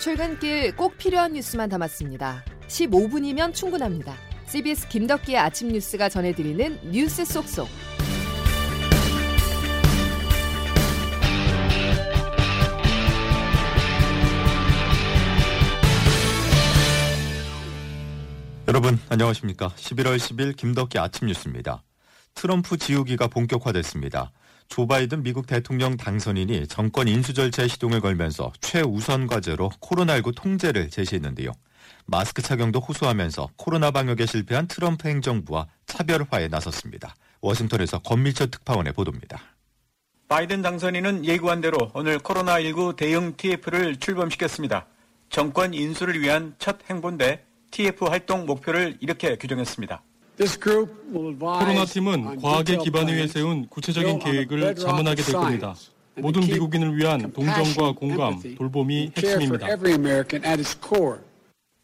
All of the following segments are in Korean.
출근길 꼭 필요한 뉴스만 담았습니다. 15분이면 충분합니다. CBS 김덕기의 아침 뉴스가 전해드리는 뉴스 속속. 여러분 안녕하십니까? 11월 10일 김덕기 아침 뉴스입니다. 트럼프 지우기가 본격화됐습니다. 조 바이든 미국 대통령 당선인이 정권 인수 절차에 시동을 걸면서 최우선 과제로 코로나19 통제를 제시했는데요. 마스크 착용도 호소하면서 코로나 방역에 실패한 트럼프 행정부와 차별화에 나섰습니다. 워싱턴에서 권미철 특파원의 보도입니다. 바이든 당선인은 예고한 대로 오늘 코로나19 대응 TF를 출범시켰습니다. 정권 인수를 위한 첫 행보인데 TF 활동 목표를 이렇게 규정했습니다. 코로나 팀은 과학의 기반에 위해 세운 구체적인 계획을 자문하게 될 겁니다. 모든 미국인을 위한 동정과 공감, 돌봄이 핵심입니다.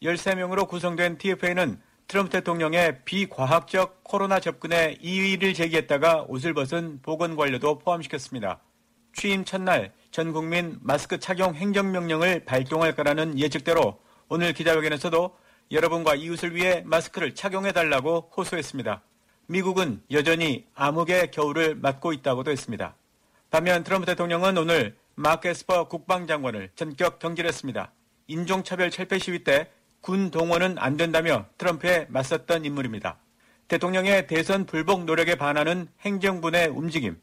13명으로 구성된 TFA는 트럼프 대통령의 비과학적 코로나 접근에 이의를 제기했다가 옷을 벗은 보건관료도 포함시켰습니다. 취임 첫날 전 국민 마스크 착용 행정명령을 발동할 거라는 예측대로 오늘 기자회견에서도 여러분과 이웃을 위해 마스크를 착용해달라고 호소했습니다. 미국은 여전히 암흑의 겨울을 맞고 있다고도 했습니다. 반면 트럼프 대통령은 오늘 마크 에스퍼 국방장관을 전격 경질했습니다. 인종차별 철폐 시위 때 군 동원은 안 된다며 트럼프에 맞섰던 인물입니다. 대통령의 대선 불복 노력에 반하는 행정부의 움직임,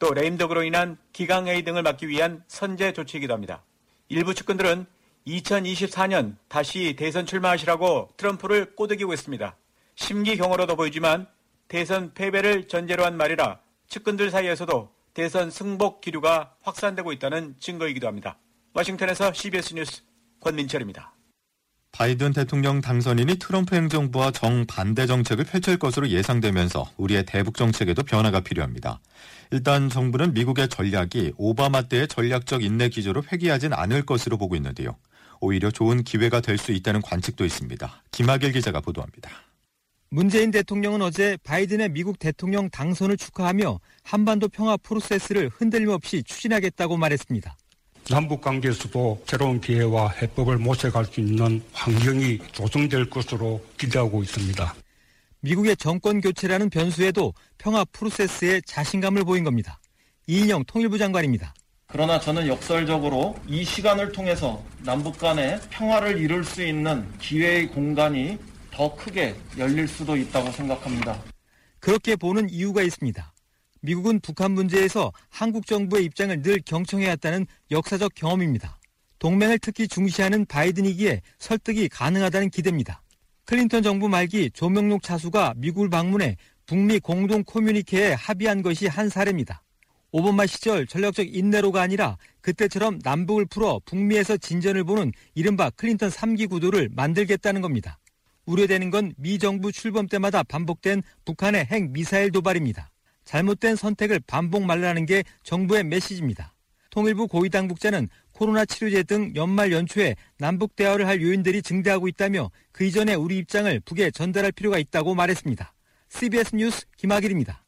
또 레임덕으로 인한 기강회의 등을 막기 위한 선제 조치이기도 합니다. 일부 측근들은 2024년 다시 대선 출마하시라고 트럼프를 꼬드기고 있습니다. 심기경으로도 보이지만 대선 패배를 전제로 한 말이라 측근들 사이에서도 대선 승복 기류가 확산되고 있다는 증거이기도 합니다. 워싱턴에서 CBS 뉴스 권민철입니다. 바이든 대통령 당선인이 트럼프 행정부와 정반대 정책을 펼칠 것으로 예상되면서 우리의 대북 정책에도 변화가 필요합니다. 일단 정부는 미국의 전략이 오바마 때의 전략적 인내 기조로 회귀하진 않을 것으로 보고 있는데요. 오히려 좋은 기회가 될 수 있다는 관측도 있습니다. 김학일 기자가 보도합니다. 문재인 대통령은 어제 바이든의 미국 대통령 당선을 축하하며 한반도 평화 프로세스를 흔들림 없이 추진하겠다고 말했습니다. 남북 관계에서도 새로운 기회와 해법을 모색할 수 있는 환경이 조성될 것으로 기대하고 있습니다. 미국의 정권 교체라는 변수에도 평화 프로세스에 자신감을 보인 겁니다. 이인영 통일부 장관입니다. 그러나 저는 역설적으로 이 시간을 통해서 남북 간의 평화를 이룰 수 있는 기회의 공간이 더 크게 열릴 수도 있다고 생각합니다. 그렇게 보는 이유가 있습니다. 미국은 북한 문제에서 한국 정부의 입장을 늘 경청해왔다는 역사적 경험입니다. 동맹을 특히 중시하는 바이든이기에 설득이 가능하다는 기대입니다. 클린턴 정부 말기 조명록 차수가 미국을 방문해 북미 공동 코뮤니케에 합의한 것이 한 사례입니다. 오바마 시절 전략적 인내로가 아니라 그때처럼 남북을 풀어 북미에서 진전을 보는 이른바 클린턴 3기 구도를 만들겠다는 겁니다. 우려되는 건 미 정부 출범 때마다 반복된 북한의 핵 미사일 도발입니다. 잘못된 선택을 반복 말라는 게 정부의 메시지입니다. 통일부 고위 당국자는 코로나 치료제 등 연말 연초에 남북 대화를 할 요인들이 증대하고 있다며 그 이전에 우리 입장을 북에 전달할 필요가 있다고 말했습니다. CBS 뉴스 김학일입니다.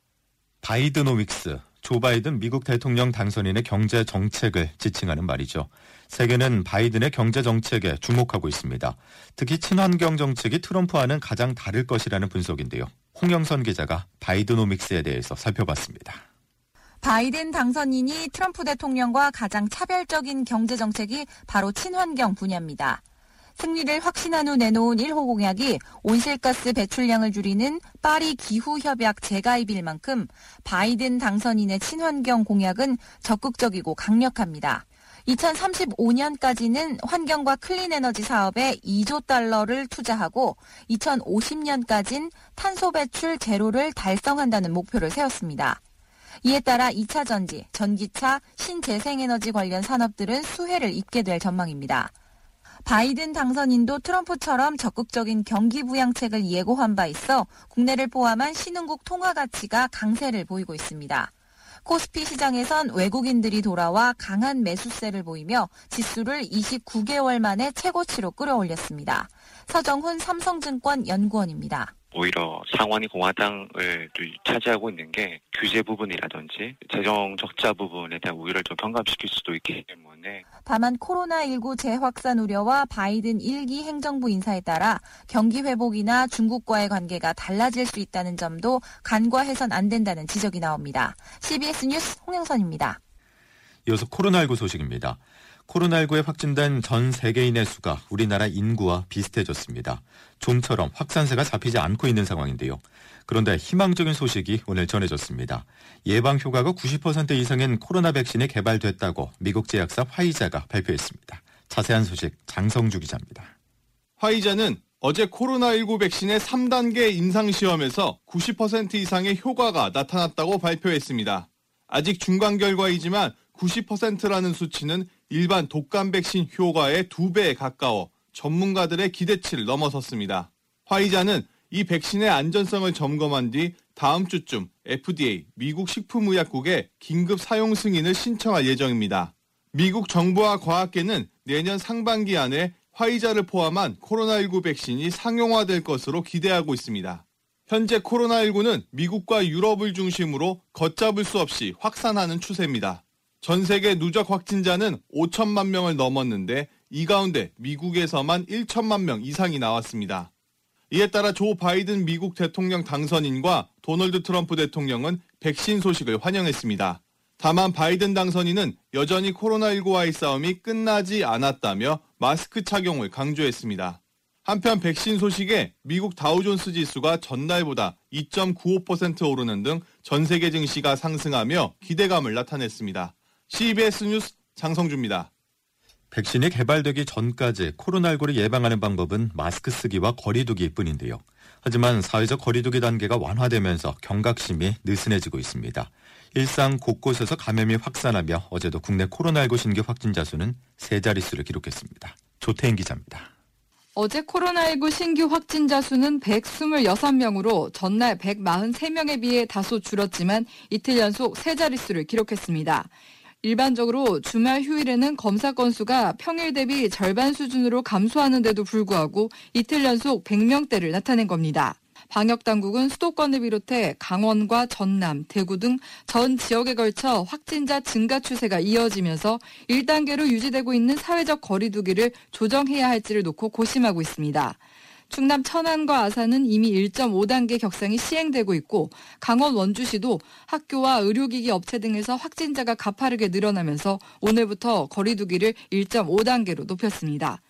바이드노믹스 조 바이든 미국 대통령 당선인의 경제 정책을 지칭하는 말이죠. 세계는 바이든의 경제 정책에 주목하고 있습니다. 특히 친환경 정책이 트럼프와는 가장 다를 것이라는 분석인데요. 홍영선 기자가 바이드노믹스에 대해서 살펴봤습니다. 바이든 당선인이 트럼프 대통령과 가장 차별적인 경제 정책이 바로 친환경 분야입니다. 승리를 확신한 후 내놓은 1호 공약이 온실가스 배출량을 줄이는 파리 기후협약 재가입일 만큼 바이든 당선인의 친환경 공약은 적극적이고 강력합니다. 2035년까지는 환경과 클린 에너지 사업에 2조 달러를 투자하고 2050년까진 탄소 배출 제로를 달성한다는 목표를 세웠습니다. 이에 따라 2차 전지, 전기차, 신재생에너지 관련 산업들은 수혜를 입게 될 전망입니다. 바이든 당선인도 트럼프처럼 적극적인 경기 부양책을 예고한 바 있어 국내를 포함한 신흥국 통화 가치가 강세를 보이고 있습니다. 코스피 시장에선 외국인들이 돌아와 강한 매수세를 보이며 지수를 29개월 만에 최고치로 끌어올렸습니다. 서정훈 삼성증권 연구원입니다. 오히려 상원이 공화당을 차지하고 있는 게 규제 부분이라든지 재정 적자 부분에 대한 우위를 좀 경감시킬 수도 있기 때문에 다만 코로나19 재확산 우려와 바이든 1기 행정부 인사에 따라 경기 회복이나 중국과의 관계가 달라질 수 있다는 점도 간과해선 안 된다는 지적이 나옵니다. CBS 뉴스 홍영선입니다. 이어서 코로나19 소식입니다. 코로나19에 확진된 전 세계인의 수가 우리나라 인구와 비슷해졌습니다. 좀처럼 확산세가 잡히지 않고 있는 상황인데요. 그런데 희망적인 소식이 오늘 전해졌습니다. 예방 효과가 90% 이상인 코로나 백신이 개발됐다고 미국 제약사 화이자가 발표했습니다. 자세한 소식 장성주 기자입니다. 화이자는 어제 코로나19 백신의 3단계 임상시험에서 90% 이상의 효과가 나타났다고 발표했습니다. 아직 중간 결과이지만 90%라는 수치는 일반 독감 백신 효과의 2배에 가까워 전문가들의 기대치를 넘어섰습니다. 화이자는 이 백신의 안전성을 점검한 뒤 다음 주쯤 FDA, 미국 식품의약국에 긴급 사용 승인을 신청할 예정입니다. 미국 정부와 과학계는 내년 상반기 안에 화이자를 포함한 코로나19 백신이 상용화될 것으로 기대하고 있습니다. 현재 코로나19는 미국과 유럽을 중심으로 걷잡을 수 없이 확산하는 추세입니다. 전 세계 누적 확진자는 5천만 명을 넘었는데 이 가운데 미국에서만 1천만 명 이상이 나왔습니다. 이에 따라 조 바이든 미국 대통령 당선인과 도널드 트럼프 대통령은 백신 소식을 환영했습니다. 다만 바이든 당선인은 여전히 코로나19와의 싸움이 끝나지 않았다며 마스크 착용을 강조했습니다. 한편 백신 소식에 미국 다우존스 지수가 전날보다 2.95% 오르는 등 전 세계 증시가 상승하며 기대감을 나타냈습니다. CBS 뉴스 장성주입니다. 백신이 개발되기 전까지 코로나19를 예방하는 방법은 마스크 쓰기와 거리두기 뿐인데요. 하지만 사회적 거리두기 단계가 완화되면서 경각심이 느슨해지고 있습니다. 일상 곳곳에서 감염이 확산하며 어제도 국내 코로나19 신규 확진자 수는 세 자릿수를 기록했습니다. 조태인 기자입니다. 어제 코로나19 신규 확진자 수는 126명으로 전날 143명에 비해 다소 줄었지만 이틀 연속 세 자릿수를 기록했습니다. 일반적으로 주말 휴일에는 검사 건수가 평일 대비 절반 수준으로 감소하는데도 불구하고 이틀 연속 100명대를 나타낸 겁니다. 방역 당국은 수도권을 비롯해 강원과 전남, 대구 등 전 지역에 걸쳐 확진자 증가 추세가 이어지면서 1단계로 유지되고 있는 사회적 거리두기를 조정해야 할지를 놓고 고심하고 있습니다. 충남 천안과 아산은 이미 1.5단계 격상이 시행되고 있고 강원 원주시도 학교와 의료기기 업체 등에서 확진자가 가파르게 늘어나면서 오늘부터 거리두기를 1.5단계로 높였습니다.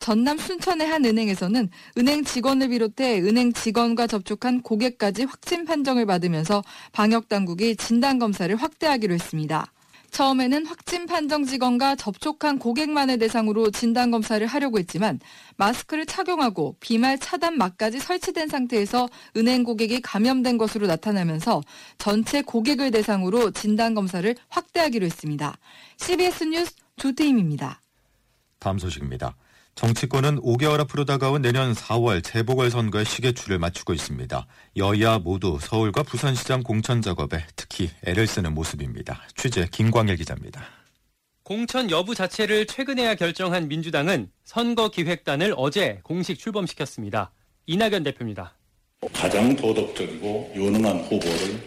전남 순천의 한 은행에서는 은행 직원을 비롯해 은행 직원과 접촉한 고객까지 확진 판정을 받으면서 방역 당국이 진단 검사를 확대하기로 했습니다. 처음에는 확진 판정 직원과 접촉한 고객만을 대상으로 진단 검사를 하려고 했지만 마스크를 착용하고 비말 차단 막까지 설치된 상태에서 은행 고객이 감염된 것으로 나타나면서 전체 고객을 대상으로 진단 검사를 확대하기로 했습니다. CBS 뉴스 조태임입니다. 다음 소식입니다. 정치권은 5개월 앞으로 다가온 내년 4월 재보궐선거의 시계추를 맞추고 있습니다. 여야 모두 서울과 부산시장 공천 작업에 특히 애를 쓰는 모습입니다. 취재 김광일 기자입니다. 공천 여부 자체를 최근에야 결정한 민주당은 선거기획단을 어제 공식 출범시켰습니다. 이낙연 대표입니다. 가장 도덕적이고 유능한 후보를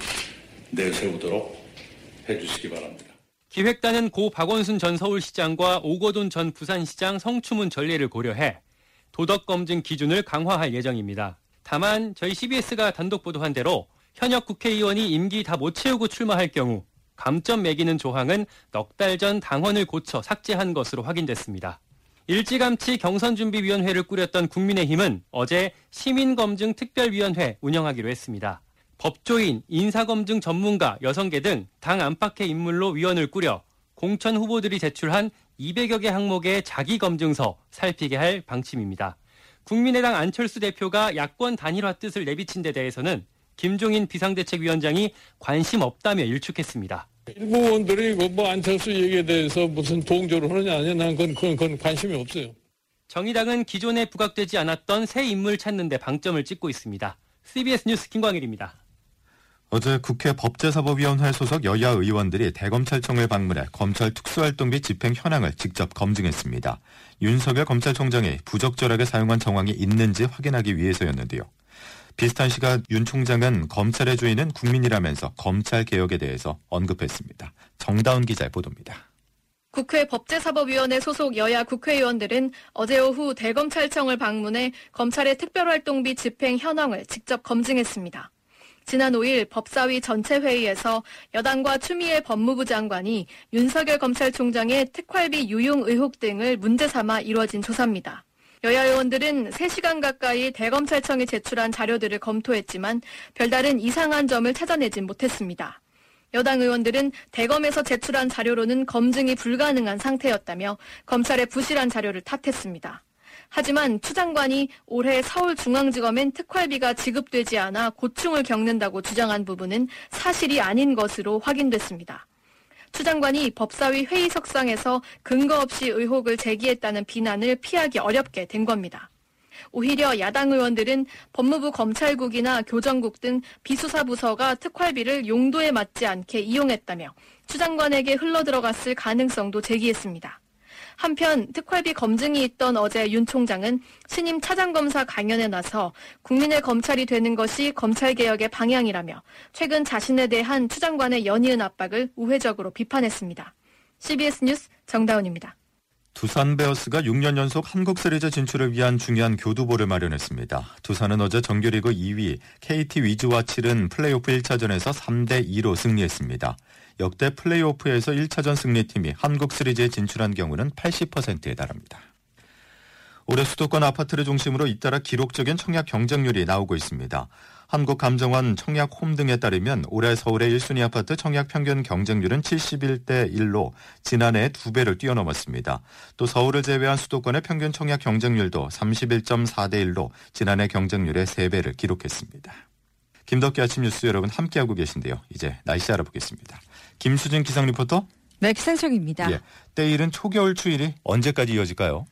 내세우도록 해주시기 바랍니다. 기획단은 고 박원순 전 서울시장과 오거돈 전 부산시장 성추문 전례를 고려해 도덕 검증 기준을 강화할 예정입니다. 다만 저희 CBS가 단독 보도한 대로 현역 국회의원이 임기 다 못 채우고 출마할 경우 감점 매기는 조항은 넉 달 전 당헌을 고쳐 삭제한 것으로 확인됐습니다. 일찌감치 경선준비위원회를 꾸렸던 국민의힘은 어제 시민검증특별위원회 운영하기로 했습니다. 법조인, 인사검증 전문가, 여성계 등 당 안팎의 인물로 위원을 꾸려 공천 후보들이 제출한 200여 개 항목의 자기 검증서 살피게 할 방침입니다. 국민의당 안철수 대표가 야권 단일화 뜻을 내비친 데 대해서는 김종인 비상대책위원장이 관심 없다며 일축했습니다. 일부 의원들이 뭐 안철수 얘기에 대해서 무슨 동조를 하느냐 아니냐 난 그건, 그건, 그건 관심이 없어요. 정의당은 기존에 부각되지 않았던 새 인물 찾는 데 방점을 찍고 있습니다. CBS 뉴스 김광일입니다. 어제 국회 법제사법위원회 소속 여야 의원들이 대검찰청을 방문해 검찰 특수활동비 집행 현황을 직접 검증했습니다. 윤석열 검찰총장이 부적절하게 사용한 정황이 있는지 확인하기 위해서였는데요. 비슷한 시각 윤 총장은 검찰의 주인은 국민이라면서 검찰 개혁에 대해서 언급했습니다. 정다운 기자의 보도입니다. 국회 법제사법위원회 소속 여야 국회의원들은 어제 오후 대검찰청을 방문해 검찰의 특별활동비 집행 현황을 직접 검증했습니다. 지난 5일 법사위 전체 회의에서 여당과 추미애 법무부 장관이 윤석열 검찰총장의 특활비 유용 의혹 등을 문제 삼아 이뤄진 조사입니다. 여야 의원들은 3시간 가까이 대검찰청에 제출한 자료들을 검토했지만 별다른 이상한 점을 찾아내진 못했습니다. 여당 의원들은 대검에서 제출한 자료로는 검증이 불가능한 상태였다며 검찰의 부실한 자료를 탓했습니다. 하지만 추 장관이 올해 서울중앙지검엔 특활비가 지급되지 않아 고충을 겪는다고 주장한 부분은 사실이 아닌 것으로 확인됐습니다. 추 장관이 법사위 회의석상에서 근거 없이 의혹을 제기했다는 비난을 피하기 어렵게 된 겁니다. 오히려 야당 의원들은 법무부 검찰국이나 교정국 등 비수사 부서가 특활비를 용도에 맞지 않게 이용했다며 추 장관에게 흘러들어갔을 가능성도 제기했습니다. 한편 특활비 검증이 있던 어제 윤 총장은 신임 차장검사 강연에 나서 국민의 검찰이 되는 것이 검찰개혁의 방향이라며 최근 자신에 대한 추 장관의 연이은 압박을 우회적으로 비판했습니다. CBS 뉴스 정다운입니다. 두산 베어스가 6년 연속 한국 시리즈 진출을 위한 중요한 교두보를 마련했습니다. 두산은 어제 정규리그 2위 KT 위즈와 치른 플레이오프 1차전에서 3대 2로 승리했습니다. 역대 플레이오프에서 1차전 승리팀이 한국 시리즈에 진출한 경우는 80%에 달합니다. 올해 수도권 아파트를 중심으로 잇따라 기록적인 청약 경쟁률이 나오고 있습니다. 한국감정원 청약 홈 등에 따르면 올해 서울의 1순위 아파트 청약 평균 경쟁률은 71대 1로 지난해 2배를 뛰어넘었습니다. 또 서울을 제외한 수도권의 평균 청약 경쟁률도 31.4대 1로 지난해 경쟁률의 3배를 기록했습니다. 김덕기 아침 뉴스 여러분 함께하고 계신데요. 이제 날씨 알아보겠습니다. 김수진 기상 리포터. 네, 기상청입니다. 예, 때일은 초겨울 추위이 언제까지 이어질까요?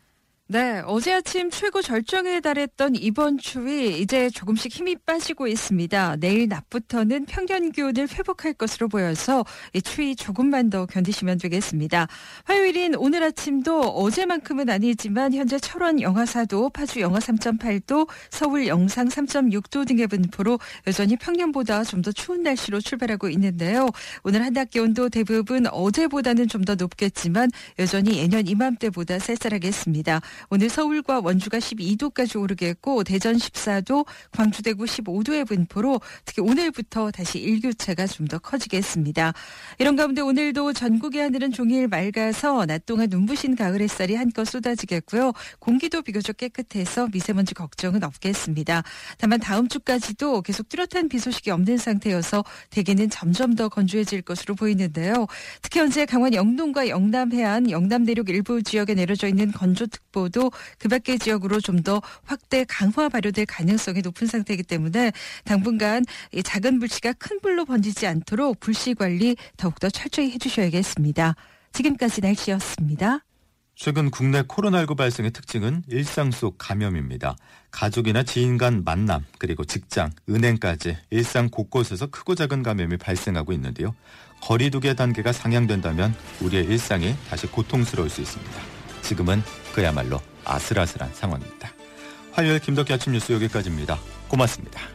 네, 어제 아침 최고 절정에 달했던 이번 추위 이제 조금씩 힘이 빠지고 있습니다. 내일 낮부터는 평년 기온을 회복할 것으로 보여서 이 추위 조금만 더 견디시면 되겠습니다. 화요일인 오늘 아침도 어제만큼은 아니지만 현재 철원 영하 4도, 파주 영하 3.8도, 서울 영상 3.6도 등의 분포로 여전히 평년보다 좀 더 추운 날씨로 출발하고 있는데요. 오늘 한낮 기온도 대부분 어제보다는 좀 더 높겠지만 여전히 예년 이맘때보다 쌀쌀하겠습니다. 오늘 서울과 원주가 12도까지 오르겠고 대전 14도, 광주 대구 15도의 분포로 특히 오늘부터 다시 일교차가 좀 더 커지겠습니다. 이런 가운데 오늘도 전국의 하늘은 종일 맑아서 낮 동안 눈부신 가을 햇살이 한껏 쏟아지겠고요. 공기도 비교적 깨끗해서 미세먼지 걱정은 없겠습니다. 다만 다음 주까지도 계속 뚜렷한 비 소식이 없는 상태여서 대개는 점점 더 건조해질 것으로 보이는데요. 특히 현재 강원 영동과 영남 해안, 영남 내륙 일부 지역에 내려져 있는 건조특보 정도도 그 밖의 지역으로 좀 더 확대 강화 발효될 가능성이 높은 상태이기 때문에 당분간 작은 불씨가 큰 불로 번지지 않도록 불씨 관리 더욱더 철저히 해주셔야겠습니다. 지금까지 날씨였습니다. 최근 국내 코로나19 발생의 특징은 일상 속 감염입니다. 가족이나 지인 간 만남, 그리고 직장, 은행까지 일상 곳곳에서 크고 작은 감염이 발생하고 있는데요. 거리두기 단계가 상향된다면 우리의 일상이 다시 고통스러울 수 있습니다. 지금은 그야말로 아슬아슬한 상황입니다. 화요일 김덕기 아침 뉴스 여기까지입니다. 고맙습니다.